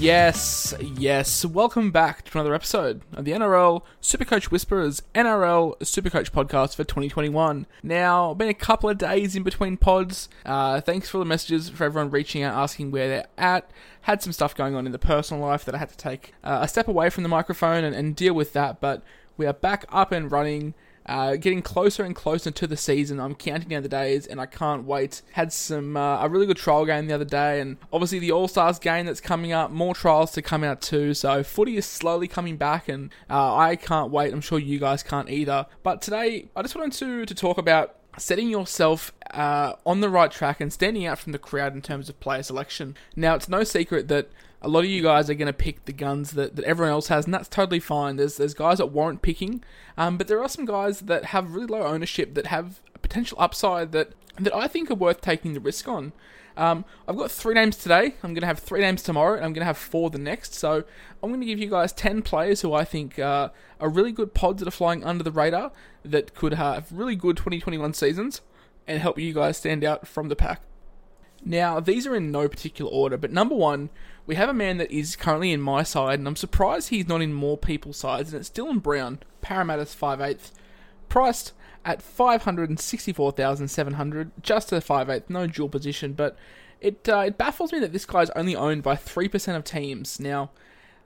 Yes, yes. Welcome back to another episode of the NRL Supercoach Whisperers NRL Supercoach podcast for 2021. Now, been a couple of days in between pods. Uh, thanks for the messages for everyone reaching out, asking where they're at. Had some stuff going on in the personal life that I had to take uh, a step away from the microphone and, and deal with that, but we are back up and running. Uh, getting closer and closer to the season. I'm counting down the days, and I can't wait. Had some uh, a really good trial game the other day, and obviously the All Stars game that's coming up. More trials to come out too. So footy is slowly coming back, and uh, I can't wait. I'm sure you guys can't either. But today, I just wanted to to talk about setting yourself uh, on the right track and standing out from the crowd in terms of player selection. Now, it's no secret that a lot of you guys are going to pick the guns that, that everyone else has, and that's totally fine. There's there's guys that warrant picking, um, but there are some guys that have really low ownership that have a potential upside that that I think are worth taking the risk on. Um, I've got three names today. I'm going to have three names tomorrow, and I'm going to have four the next. So I'm going to give you guys ten players who I think uh, are really good pods that are flying under the radar that could have really good 2021 seasons and help you guys stand out from the pack. Now, these are in no particular order, but number one, we have a man that is currently in my side, and I'm surprised he's not in more people's sides, and it's Dylan Brown, Parramatta's 5'8", priced at 564,700, just a 5'8", no dual position, but it, uh, it baffles me that this guy's only owned by 3% of teams. Now,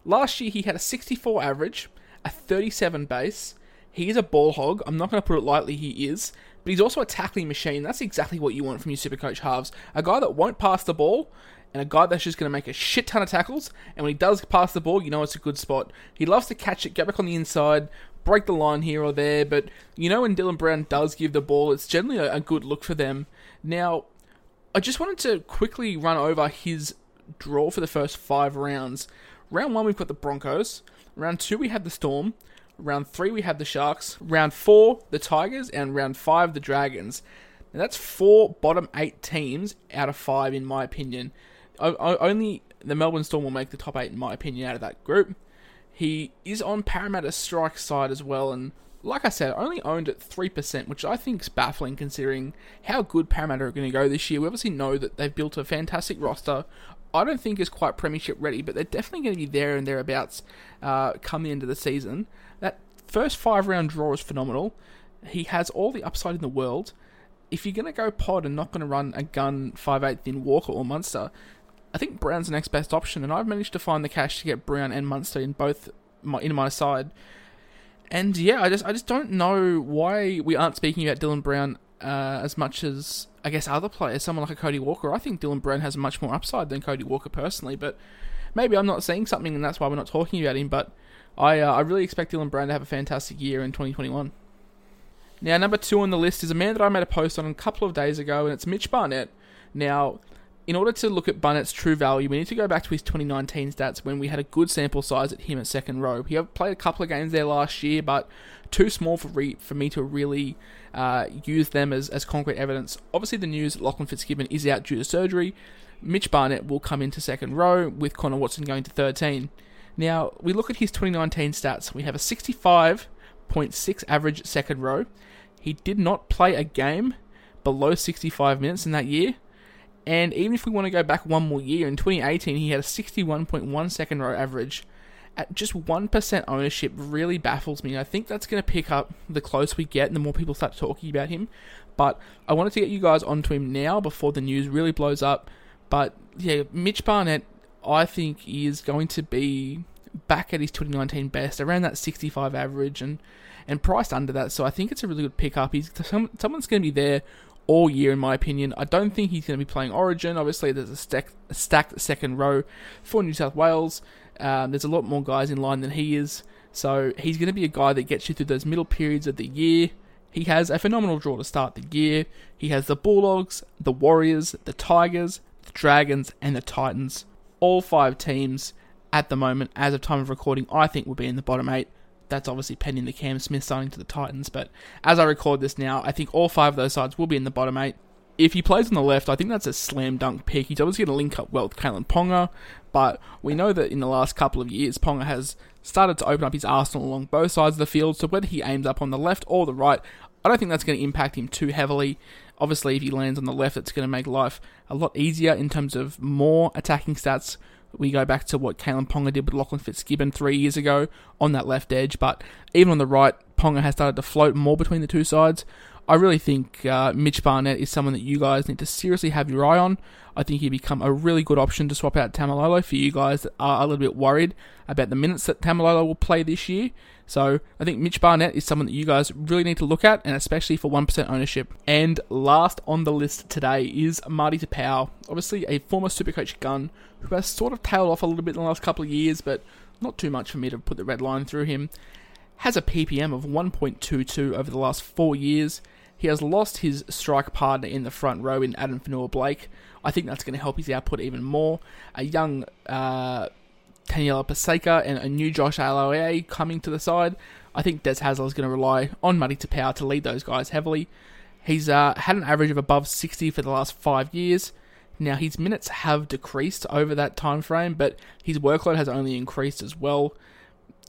last year he had a 64 average, a 37 base, he is a ball hog. I'm not going to put it lightly, he is. But he's also a tackling machine. That's exactly what you want from your super coach halves. A guy that won't pass the ball, and a guy that's just going to make a shit ton of tackles. And when he does pass the ball, you know it's a good spot. He loves to catch it, get back on the inside, break the line here or there. But you know when Dylan Brown does give the ball, it's generally a, good look for them. Now, I just wanted to quickly run over his draw for the first five rounds. Round one, we've got the Broncos. Round two, we had the Storm. Round three, we had the Sharks. Round four, the Tigers. And round five, the Dragons. Now, that's four bottom eight teams out of five, in my opinion. Only the Melbourne Storm will make the top eight, in my opinion, out of that group. He is on Parramatta's strike side as well, and like I said, only owned at 3%, which I think is baffling considering how good Parramatta are going to go this year. We obviously know that they've built a fantastic roster. I don't think is quite premiership ready, but they're definitely going to be there and thereabouts uh, end of the season. That first five round draw is phenomenal. He has all the upside in the world. If you're going to go pod and not going to run a gun 5'8 in Walker or Munster, I think Brown's the next best option, and I've managed to find the cash to get Brown and Munster in both my, in my side. And yeah, I just I just don't know why we aren't speaking about Dylan Brown uh, as much as I guess other players, someone like a Cody Walker. I think Dylan Brown has much more upside than Cody Walker personally, but maybe I'm not seeing something, and that's why we're not talking about him. But I uh, I really expect Dylan Brown to have a fantastic year in 2021. Now, number two on the list is a man that I made a post on a couple of days ago, and it's Mitch Barnett. Now, in order to look at Barnett's true value, we need to go back to his 2019 stats when we had a good sample size at him at second row. He played a couple of games there last year, but too small for re- for me to really uh, use them as, as concrete evidence. Obviously, the news Lachlan Fitzgibbon is out due to surgery. Mitch Barnett will come into second row, with Connor Watson going to 13. Now, we look at his 2019 stats. We have a 65.6 average second row. He did not play a game below 65 minutes in that year. And even if we want to go back one more year, in 2018 he had a 61.1 second row average. At just 1% ownership really baffles me. I think that's going to pick up the closer we get and the more people start talking about him. But I wanted to get you guys onto him now before the news really blows up. But yeah, Mitch Barnett, I think, is going to be back at his 2019 best, around that 65 average, and and priced under that. So I think it's a really good pickup. He's some, someone's going to be there all year, in my opinion. I don't think he's going to be playing Origin. Obviously, there's a, stack, a stacked second row for New South Wales. Um, there's a lot more guys in line than he is. So he's going to be a guy that gets you through those middle periods of the year. He has a phenomenal draw to start the year. He has the Bulldogs, the Warriors, the Tigers, the Dragons, and the Titans. All five teams at the moment, as of time of recording, I think will be in the bottom eight. That's obviously pending the Cam Smith signing to the Titans, but as I record this now, I think all five of those sides will be in the bottom eight. If he plays on the left, I think that's a slam dunk pick. He's obviously going to link up well with Kalyn Ponga, but we know that in the last couple of years, Ponga has started to open up his arsenal along both sides of the field. So whether he aims up on the left or the right, I don't think that's going to impact him too heavily. Obviously, if he lands on the left, it's going to make life a lot easier in terms of more attacking stats. We go back to what Kalyn Ponga did with Lachlan Fitzgibbon three years ago on that left edge, but even on the right, Ponga has started to float more between the two sides. I really think uh, Mitch Barnett is someone that you guys need to seriously have your eye on. I think he'd become a really good option to swap out Taumalolo for you guys that are a little bit worried about the minutes that Taumalolo will play this year. So I think Mitch Barnett is someone that you guys really need to look at, and especially for 1% ownership. And last on the list today is Marty Taupau, obviously a former Supercoach gun who has sort of tailed off a little bit in the last couple of years, but not too much for me to put the red line through him. Has a PPM of 1.22 over the last four years. He has lost his strike partner in the front row in Addin Fonua-Blake. I think that's going to help his output even more. A young uh, Taniela Paseka and a new Josh Aloiai coming to the side. I think Des Hasler is going to rely on Muddy to power to lead those guys heavily. He's uh, had an average of above 60 for the last five years. Now his minutes have decreased over that time frame, but his workload has only increased as well.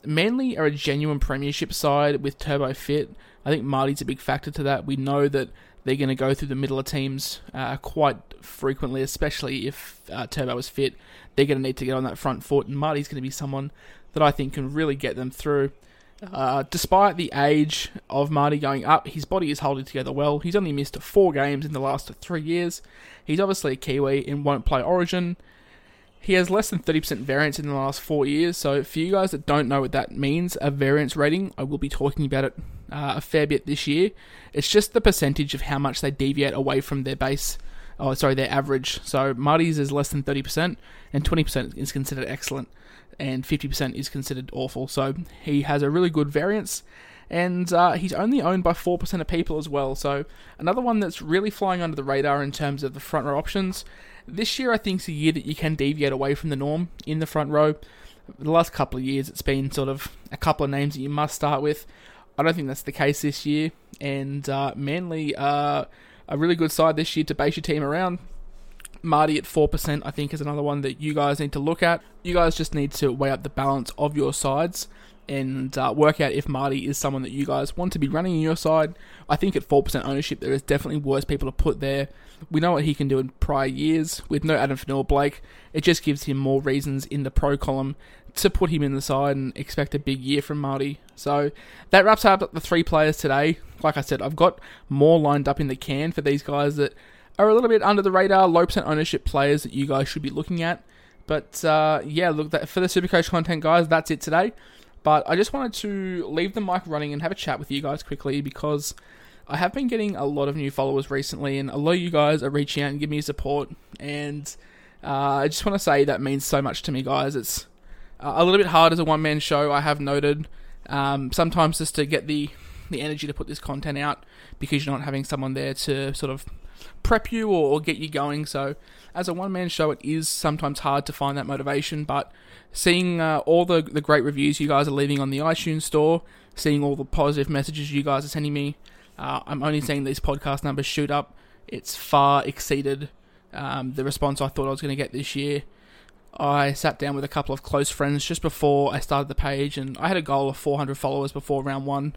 Manly are a genuine premiership side with Turbo fit. I think Marty's a big factor to that. We know that they're going to go through the middle of teams uh, quite frequently, especially if uh, Turbo is fit. They're going to need to get on that front foot, and Marty's going to be someone that I think can really get them through. Uh, despite the age of Marty going up, his body is holding together well. He's only missed four games in the last three years. He's obviously a Kiwi and won't play Origin. He has less than 30% variance in the last four years, so for you guys that don't know what that means, a variance rating, I will be talking about it uh, a fair bit this year. It's just the percentage of how much they deviate away from their base, oh, sorry, their average. So Marty's is less than 30%, and 20% is considered excellent, and 50% is considered awful. So he has a really good variance and uh, he's only owned by 4% of people as well. So, another one that's really flying under the radar in terms of the front row options. This year, I think, is a year that you can deviate away from the norm in the front row. The last couple of years, it's been sort of a couple of names that you must start with. I don't think that's the case this year, and uh, Manly are a really good side this year to base your team around. Marty at 4%, I think, is another one that you guys need to look at. You guys just need to weigh up the balance of your sides and uh, work out if Marty is someone that you guys want to be running in your side. I think at 4% ownership, there is definitely worse people to put there. We know what he can do in prior years. With no Addin Fonua-Blake, it just gives him more reasons in the pro column to put him in the side and expect a big year from Marty. So that wraps up the three players today. Like I said, I've got more lined up in the can for these guys that are a little bit under the radar, low percent ownership players that you guys should be looking at. But uh, yeah, look, for the Supercoach content, guys, that's it today. But I just wanted to leave the mic running and have a chat with you guys quickly because I have been getting a lot of new followers recently, and a lot of you guys are reaching out and giving me support. And uh, I just want to say that means so much to me, guys. It's uh, a little bit hard as a one man show, I have noted. Um, sometimes just to get the, the energy to put this content out because you're not having someone there to sort of prep you or, or get you going. So, as a one man show, it is sometimes hard to find that motivation, but seeing uh, all the, the great reviews you guys are leaving on the iTunes store, seeing all the positive messages you guys are sending me, uh, I'm only seeing these podcast numbers shoot up. It's far exceeded um, the response I thought I was going to get this year. I sat down with a couple of close friends just before I started the page, and I had a goal of 400 followers before round one.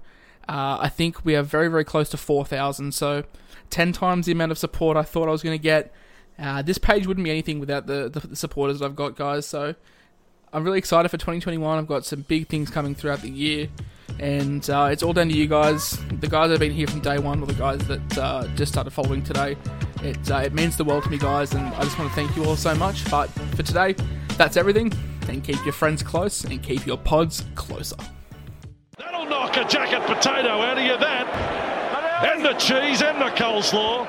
Uh, I think we are very, very close to 4,000, so 10 times the amount of support I thought I was going to get. Uh, this page wouldn't be anything without the, the, supporters I've got, guys, so I'm really excited for 2021. I've got some big things coming throughout the year, and uh, it's all down to you guys. The guys that have been here from day one, or the guys that uh, just started following today. It, uh, it means the world to me, guys, and I just want to thank you all so much. But for today, that's everything. And keep your friends close and keep your pods closer. That'll knock a jacket potato out of you, that. And the cheese and the coleslaw.